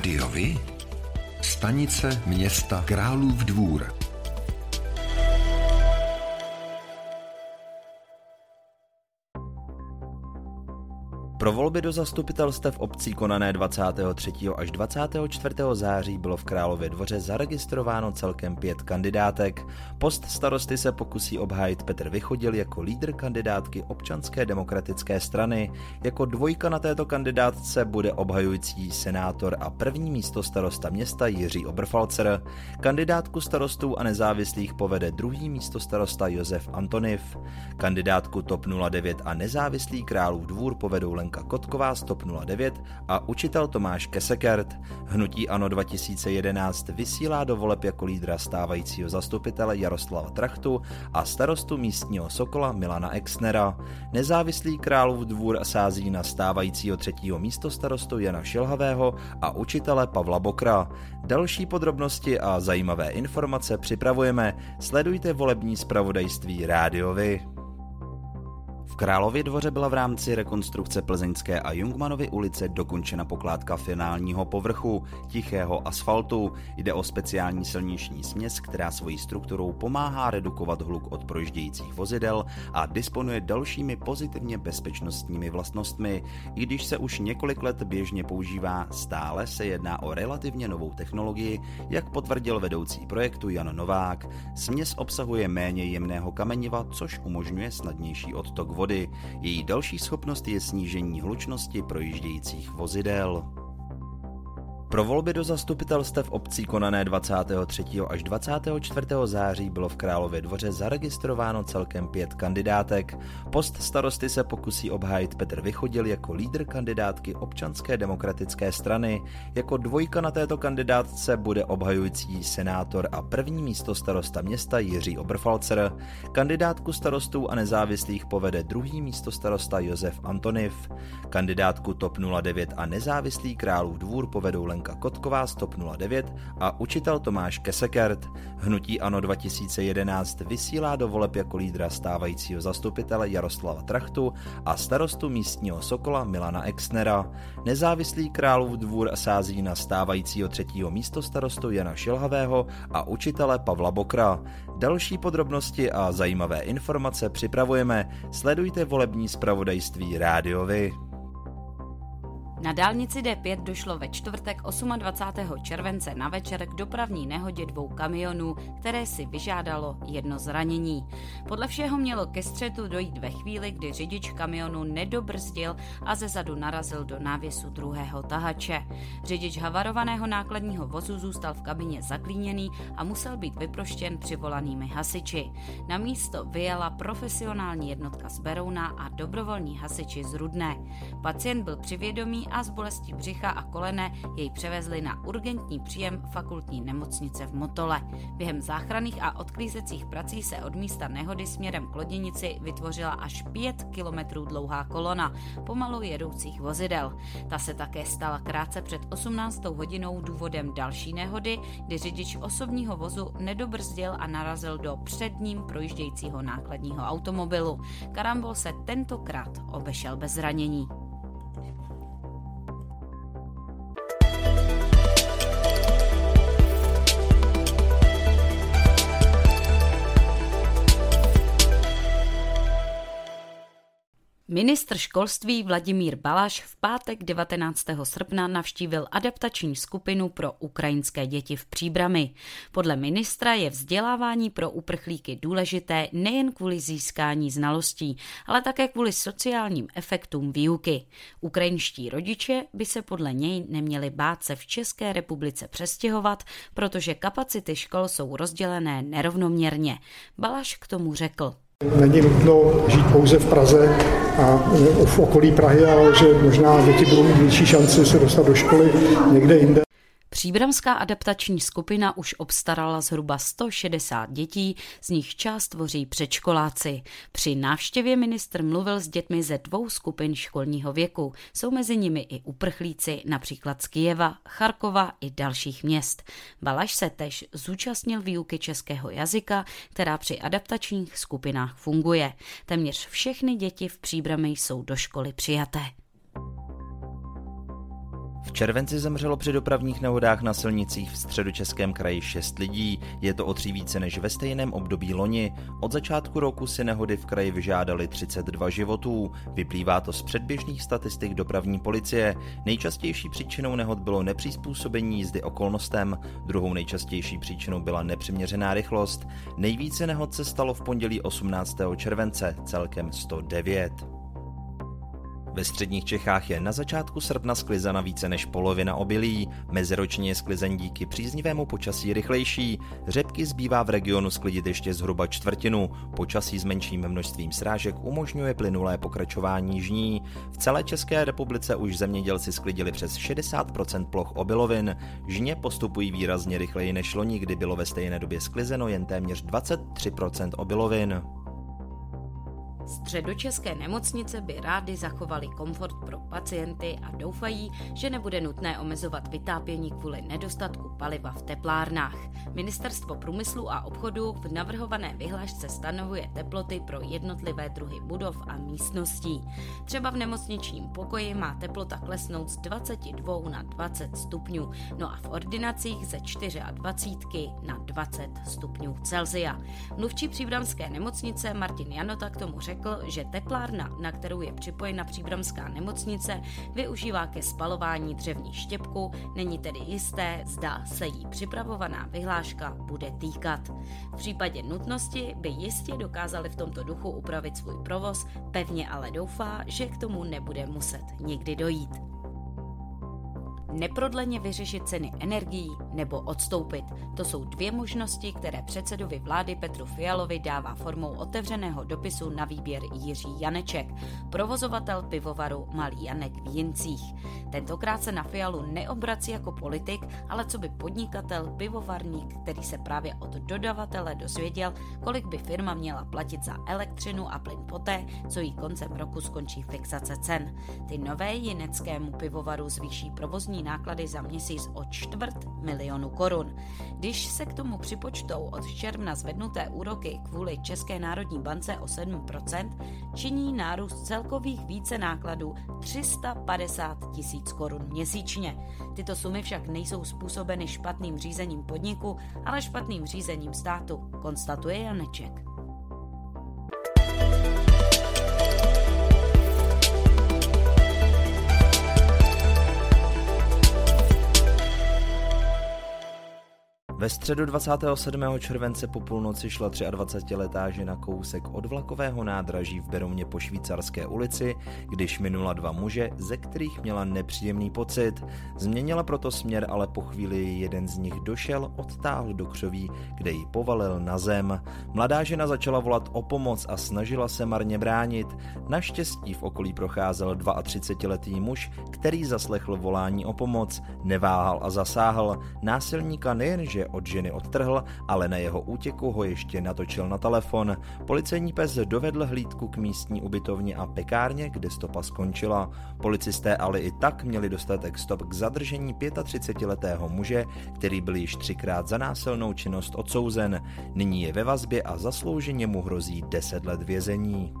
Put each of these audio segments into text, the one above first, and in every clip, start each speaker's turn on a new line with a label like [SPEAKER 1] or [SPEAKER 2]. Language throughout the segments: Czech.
[SPEAKER 1] Rádiovi? Stanice města Králův dvůr.
[SPEAKER 2] Pro volby do zastupitelstev obcí konané 23. až 24. září bylo v Králově dvoře zaregistrováno celkem pět kandidátek. Post starosty se pokusí obhájit Petr Vychodil jako lídr kandidátky občanské demokratické strany. Jako dvojka na této kandidátce bude obhajující senátor a první místo starosta města Jiří Oberfalcer. Kandidátku starostů a nezávislých povede druhý místo starosta Josef Antoniv. Kandidátku TOP 09 a nezávislý králův dvůr povedou len Lenka Kotková z TOP 09 a učitel Tomáš Kesekert. Hnutí ANO 2011 vysílá do voleb jako lídra stávajícího zastupitele Jaroslava Trachtu a starostu místního Sokola Milana Exnera. Nezávislý králův dvůr sází na stávajícího třetího místo starostu Jana Šilhavého a učitele Pavla Bokra. Další podrobnosti a zajímavé informace připravujeme. Sledujte volební zpravodajství Rádiovi. Králově dvoře byla v rámci rekonstrukce Plzeňské a Jungmanovy ulice dokončena pokládka finálního povrchu, tichého asfaltu. Jde o speciální silniční směs, která svojí strukturou pomáhá redukovat hluk od projíždějících vozidel a disponuje dalšími pozitivně bezpečnostními vlastnostmi. I když se už několik let běžně používá, stále se jedná o relativně novou technologii, jak potvrdil vedoucí projektu Jan Novák. Směs obsahuje méně jemného kameniva, což umožňuje snadnější odtok vody. Její další schopnost je snížení hlučnosti projíždějících vozidel. Pro volby do zastupitelstev obcí konané 23. až 24. září bylo v Králově dvoře zaregistrováno celkem pět kandidátek. Post starosty se pokusí obhájit Petr Vychodil jako lídr kandidátky občanské demokratické strany. Jako dvojka na této kandidátce bude obhajující senátor a první místo starosta města Jiří Oberfalcer. Kandidátku starostů a nezávislých povede druhý místo starosta Josef Antoniv. Kandidátku TOP 09 a nezávislý králův dvůr povedou len Lenka Kotková z TOP 09 a učitel Tomáš Kesekert. Hnutí ANO 2011 vysílá do voleb jako lídra stávajícího zastupitele Jaroslava Trachtu a starostu místního Sokola Milana Exnera. Nezávislý králův dvůr sází na stávajícího třetího místo starostu Jana Šilhavého a učitele Pavla Bokra. Další podrobnosti a zajímavé informace připravujeme. Sledujte volební zpravodajství Rádiovi.
[SPEAKER 3] Na dálnici D5 došlo ve čtvrtek 28. července na večer k dopravní nehodě dvou kamionů, které si vyžádalo jedno zranění. Podle všeho mělo ke střetu dojít ve chvíli, kdy řidič kamionu nedobrzdil a ze zadu narazil do návěsu druhého tahače. Řidič havarovaného nákladního vozu zůstal v kabině zaklíněný a musel být vyproštěn přivolanými hasiči. Na místo vyjela profesionální jednotka z Berouna a dobrovolní hasiči z Rudné. Pacient byl přivědomý a z bolesti břicha a kolene jej převezli na urgentní příjem fakultní nemocnice v Motole. Během záchranných a odklízecích prací se od místa nehody směrem k loděnici vytvořila až 5 kilometrů dlouhá kolona pomalu jedoucích vozidel. Ta se také stala krátce před 18. hodinou důvodem další nehody, kdy řidič osobního vozu nedobrzdil a narazil do předním projíždějícího nákladního automobilu. Karambol se tentokrát obešel bez zranění. Ministr školství Vladimír Balaš v pátek 19. srpna navštívil adaptační skupinu pro ukrajinské děti v Příbrami. Podle ministra je vzdělávání pro uprchlíky důležité nejen kvůli získání znalostí, ale také kvůli sociálním efektům výuky. Ukrajinští rodiče by se podle něj neměli bát se v České republice přestěhovat, protože kapacity škol jsou rozdělené nerovnoměrně. Balaš k tomu řekl.
[SPEAKER 4] Není nutno žít pouze v Praze a v okolí Prahy, ale že možná děti budou mít větší šanci se dostat do školy někde jinde.
[SPEAKER 3] Příbramská adaptační skupina už obstarala zhruba 160 dětí, z nich část tvoří předškoláci. Při návštěvě ministr mluvil s dětmi ze dvou skupin školního věku. Jsou mezi nimi i uprchlíci, například z Kijeva, Charkova i dalších měst. Balaš se tež zúčastnil výuky českého jazyka, která při adaptačních skupinách funguje. Téměř všechny děti v Příbrami jsou do školy přijaté.
[SPEAKER 2] V červenci zemřelo při dopravních nehodách na silnicích v středočeském kraji 6 lidí. Je to o tří více než ve stejném období loni. Od začátku roku si nehody v kraji vyžádali 32 životů. Vyplývá to z předběžných statistik dopravní policie. Nejčastější příčinou nehod bylo nepřizpůsobení jízdy okolnostem, druhou nejčastější příčinou byla nepřiměřená rychlost. Nejvíce nehod se stalo v pondělí 18. července, celkem 109. Ve středních Čechách je na začátku srpna sklizena více než polovina obilí, meziročně je sklizen díky příznivému počasí rychlejší, řepky zbývá v regionu sklidit ještě zhruba čtvrtinu, počasí s menším množstvím srážek umožňuje plynulé pokračování žní. V celé České republice už zemědělci sklidili přes 60% ploch obilovin, žně postupují výrazně rychleji než loni, kdy bylo ve stejné době sklizeno jen téměř 23% obilovin.
[SPEAKER 3] Středočeské nemocnice by rády zachovali komfort pro pacienty a doufají, že nebude nutné omezovat vytápění kvůli nedostatku paliva v teplárnách. Ministerstvo průmyslu a obchodu v navrhované vyhlášce stanovuje teploty pro jednotlivé druhy budov a místností. Třeba v nemocničním pokoji má teplota klesnout z 22 na 20 stupňů, no a v ordinacích ze 24 na 20 stupňů Celzia. Mluvčí příbramské nemocnice Martin Janota k tomu řekl, řekl, že teplárna, na kterou je připojena příbramská nemocnice, využívá ke spalování dřevní štěpku, není tedy jisté, zda se jí připravovaná vyhláška bude týkat. V případě nutnosti by jistě dokázali v tomto duchu upravit svůj provoz, pevně ale doufá, že k tomu nebude muset nikdy dojít neprodleně vyřešit ceny energií nebo odstoupit. To jsou dvě možnosti, které předsedovi vlády Petru Fialovi dává formou otevřeného dopisu na výběr Jiří Janeček, provozovatel pivovaru Malý Janek v Jincích. Tentokrát se na Fialu neobrací jako politik, ale co by podnikatel, pivovarník, který se právě od dodavatele dozvěděl, kolik by firma měla platit za elektřinu a plyn poté, co jí koncem roku skončí fixace cen. Ty nové jineckému pivovaru zvýší provozní náklady za měsíc o čtvrt milionu korun. Když se k tomu připočtou od června zvednuté úroky kvůli České národní bance o 7%, činí nárůst celkových více nákladů 350 tisíc korun měsíčně. Tyto sumy však nejsou způsobeny špatným řízením podniku, ale špatným řízením státu, konstatuje Janeček.
[SPEAKER 2] Ve středu 27. července po půlnoci šla 23-letá žena kousek od vlakového nádraží v Berouně po švýcarské ulici, když minula dva muže, ze kterých měla nepříjemný pocit. Změnila proto směr, ale po chvíli jeden z nich došel, odtáhl do křoví, kde ji povalil na zem. Mladá žena začala volat o pomoc a snažila se marně bránit. Naštěstí v okolí procházel 32-letý muž, který zaslechl volání o pomoc, neváhal a zasáhl. Násilníka nejenže od ženy odtrhl, ale na jeho útěku ho ještě natočil na telefon. Policejní pes dovedl hlídku k místní ubytovně a pekárně, kde stopa skončila. Policisté ale i tak měli dostatek stop k zadržení 35-letého muže, který byl již třikrát za násilnou činnost odsouzen. Nyní je ve vazbě a zaslouženě mu hrozí 10 let vězení.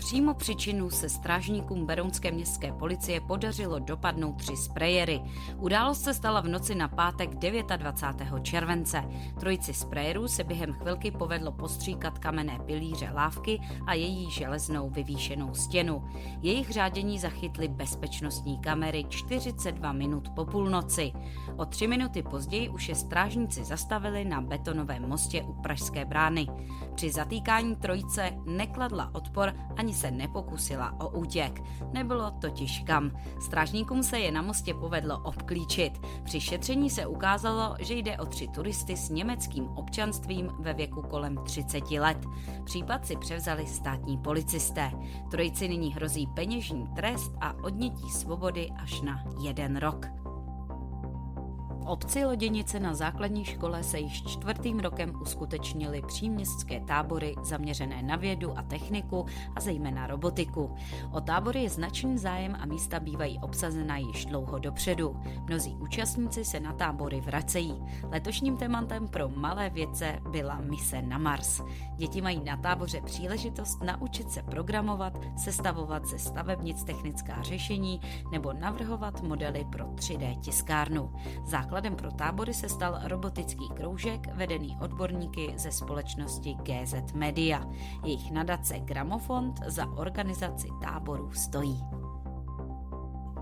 [SPEAKER 3] Přímo příčinu se strážníkům Berounské městské policie podařilo dopadnout tři sprejery. Událost se stala v noci na pátek 29. července. Trojici sprayerů se během chvilky povedlo postříkat kamenné pilíře lávky a její železnou vyvýšenou stěnu. Jejich řádění zachytly bezpečnostní kamery 42 minut po půlnoci. O tři minuty později už je strážníci zastavili na betonovém mostě u Pražské brány. Při zatýkání trojice nekladla odpor ani ani se nepokusila o útěk. Nebylo totiž kam. Strážníkům se je na mostě povedlo obklíčit. Při šetření se ukázalo, že jde o tři turisty s německým občanstvím ve věku kolem 30 let. Případ si převzali státní policisté. Trojici nyní hrozí peněžní trest a odnětí svobody až na jeden rok. Obci Loděnice na základní škole se již čtvrtým rokem uskutečnily příměstské tábory zaměřené na vědu a techniku a zejména robotiku. O tábory je značný zájem a místa bývají obsazena již dlouho dopředu. Mnozí účastníci se na tábory vracejí. Letošním tématem pro malé vědce byla mise na Mars. Děti mají na táboře příležitost naučit se programovat, sestavovat ze stavebnic technická řešení nebo navrhovat modely pro 3D tiskárnu. Základem pro tábory se stal robotický kroužek vedený odborníky ze společnosti GZ Media. Jejich nadace Gramofond za organizaci táborů stojí.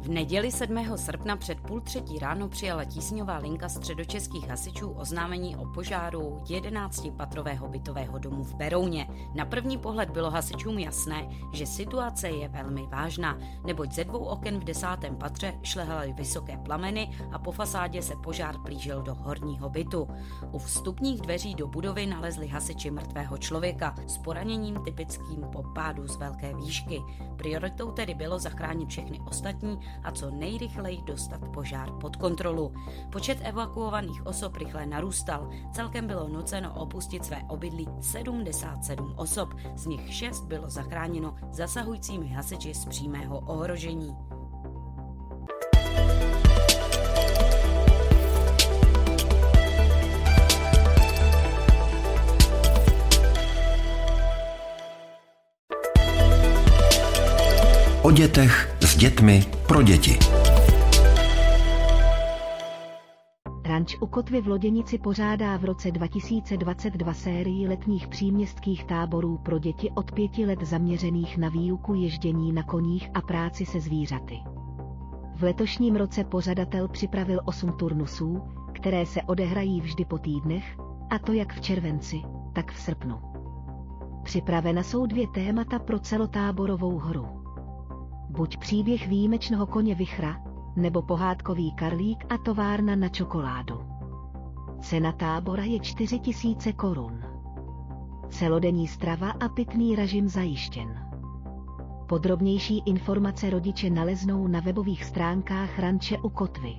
[SPEAKER 3] V neděli 7. srpna před půl třetí ráno přijala tísňová linka středočeských hasičů oznámení o požáru 11-patrového bytového domu v Berouně. Na první pohled bylo hasičům jasné, že situace je velmi vážná, neboť ze dvou oken v desátém patře šlehaly vysoké plameny a po fasádě se požár plížil do horního bytu. U vstupních dveří do budovy nalezli hasiči mrtvého člověka s poraněním typickým po pádu z velké výšky. Prioritou tedy bylo zachránit všechny ostatní a co nejrychleji dostat požár pod kontrolu. Počet evakuovaných osob rychle narůstal. Celkem bylo nuceno opustit své obydlí 77 osob, z nich 6 bylo zachráněno zasahujícími hasiči z přímého ohrožení.
[SPEAKER 1] O dětech dětmi pro děti.
[SPEAKER 5] Ranč u Kotvy v Loděnici pořádá v roce 2022 sérii letních příměstských táborů pro děti od pěti let zaměřených na výuku ježdění na koních a práci se zvířaty. V letošním roce pořadatel připravil 8 turnusů, které se odehrají vždy po týdnech, a to jak v červenci, tak v srpnu. Připravena jsou dvě témata pro celotáborovou hru buď příběh výjimečného koně Vichra, nebo pohádkový karlík a továrna na čokoládu. Cena tábora je 4000 korun. Celodenní strava a pitný režim zajištěn. Podrobnější informace rodiče naleznou na webových stránkách Ranče u Kotvy.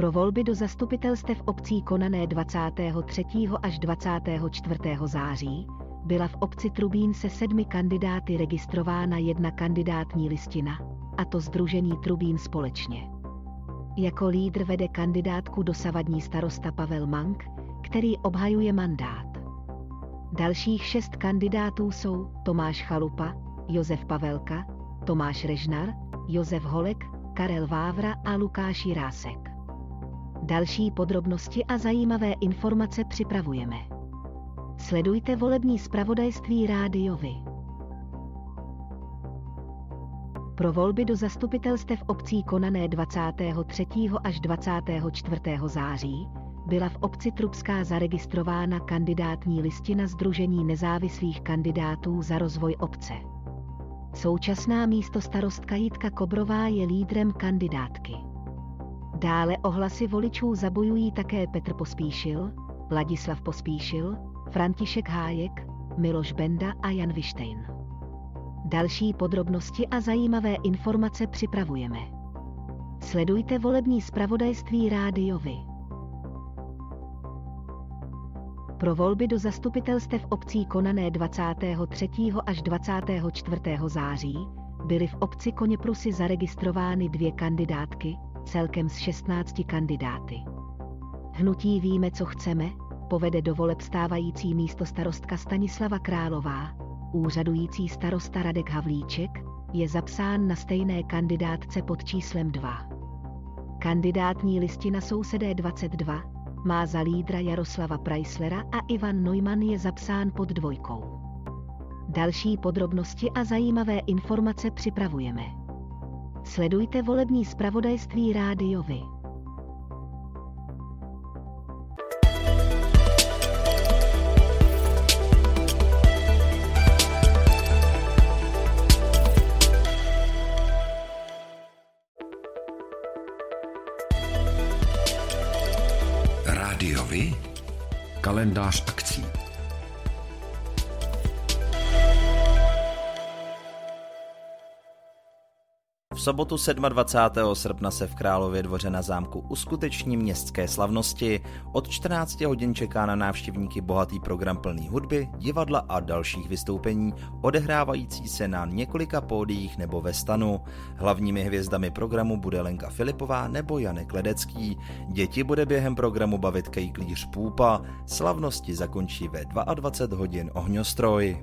[SPEAKER 5] Pro volby do zastupitelstev obcí konané 23. až 24. září byla v obci Trubín se sedmi kandidáty registrována jedna kandidátní listina, a to Združení Trubín společně. Jako lídr vede kandidátku dosavadní starosta Pavel Mank, který obhajuje mandát. Dalších šest kandidátů jsou Tomáš Chalupa, Josef Pavelka, Tomáš Režnar, Josef Holek, Karel Vávra a Lukáš Jirásek. Další podrobnosti a zajímavé informace připravujeme. Sledujte volební zpravodajství rádiovi. Pro volby do zastupitelstev obcí konané 23. až 24. září byla v obci Trubská zaregistrována kandidátní listina Združení nezávislých kandidátů za rozvoj obce. Současná místo starostka Jitka Kobrová je lídrem kandidátky. Dále ohlasy voličů zabojují také Petr Pospíšil, Vladislav Pospíšil, František Hájek, Miloš Benda a Jan Vištejn. Další podrobnosti a zajímavé informace připravujeme. Sledujte volební zpravodajství rádiovi. Pro volby do zastupitelstev obcí konané 23. až 24. září byly v obci Koněprusy zaregistrovány dvě kandidátky, celkem s 16 kandidáty. Hnutí Víme, co chceme, povede do voleb stávající místo starostka Stanislava Králová, úřadující starosta Radek Havlíček, je zapsán na stejné kandidátce pod číslem 2. Kandidátní listina sousedé 22 má za lídra Jaroslava Preislera a Ivan Neumann je zapsán pod dvojkou. Další podrobnosti a zajímavé informace připravujeme. Sledujte volební zpravodajství rádiovi.
[SPEAKER 1] Rádiovi? Kalendář akcí.
[SPEAKER 2] Sobotu 27. srpna se v Králově dvoře na zámku uskuteční městské slavnosti. Od 14 hodin čeká na návštěvníky bohatý program plný hudby, divadla a dalších vystoupení, odehrávající se na několika pódiích nebo ve stanu. Hlavními hvězdami programu bude Lenka Filipová nebo Janek Ledecký. Děti bude během programu bavit Kejklíř Půpa. Slavnosti zakončí ve 22 hodin ohňostroj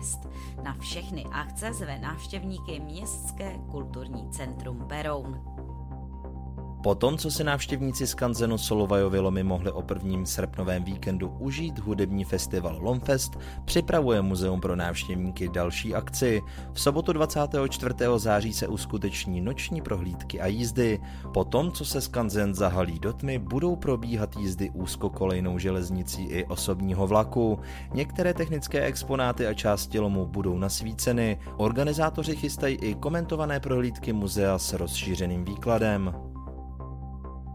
[SPEAKER 3] Fest. Na všechny akce zve návštěvníky Městské kulturní centrum Beroun.
[SPEAKER 2] Po tom, co si návštěvníci z Kanzenu Solovajovy lomy mohli o prvním srpnovém víkendu užít hudební festival Lomfest, připravuje Muzeum pro návštěvníky další akci. V sobotu 24. září se uskuteční noční prohlídky a jízdy. Po tom, co se z Kanzen zahalí do tmy, budou probíhat jízdy úzkokolejnou železnicí i osobního vlaku. Některé technické exponáty a části lomu budou nasvíceny. Organizátoři chystají i komentované prohlídky muzea s rozšířeným výkladem.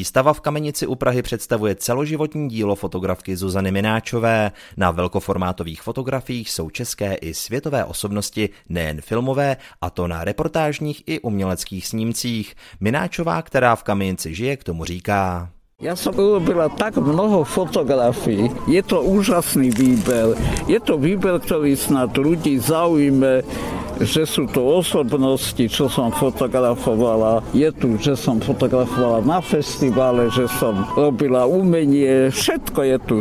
[SPEAKER 2] Výstava v Kamenici u Prahy představuje celoživotní dílo fotografky Zuzany Mináčové. Na velkoformátových fotografiích jsou české i světové osobnosti, nejen filmové, a to na reportážních i uměleckých snímcích. Mináčová, která v Kamenici žije, k tomu říká.
[SPEAKER 6] Ja som urobila tak mnoho fotografií. Je to úžasný výber. Je to výber, ktorý snad ľudí zaujme že sú to osobnosti, čo som fotografovala. Je tu, že som fotografovala na festivale, že som robila umenie, všetko je tu.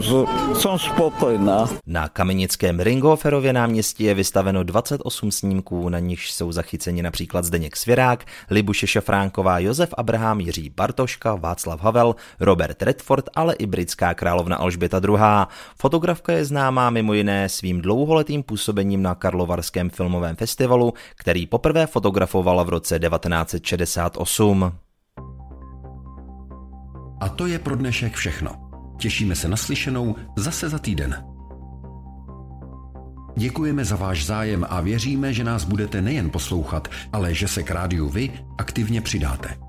[SPEAKER 6] Som spokojná.
[SPEAKER 2] Na kamenickém Ringoferově náměstí je vystaveno 28 snímků, na nichž jsou zachyceni například Zdeněk Svěrák, Libuše Šafránková, Josef Abraham, Jiří Bartoška, Václav Havel, Robert Redford, ale i britská královna Alžběta II. Fotografka je známá mimo jiné svým dlouholetým působením na Karlovarském filmovém festivalu který poprvé fotografovala v roce 1968.
[SPEAKER 1] A to je pro dnešek všechno. Těšíme se na slyšenou zase za týden. Děkujeme za váš zájem a věříme, že nás budete nejen poslouchat, ale že se k rádiu vy aktivně přidáte.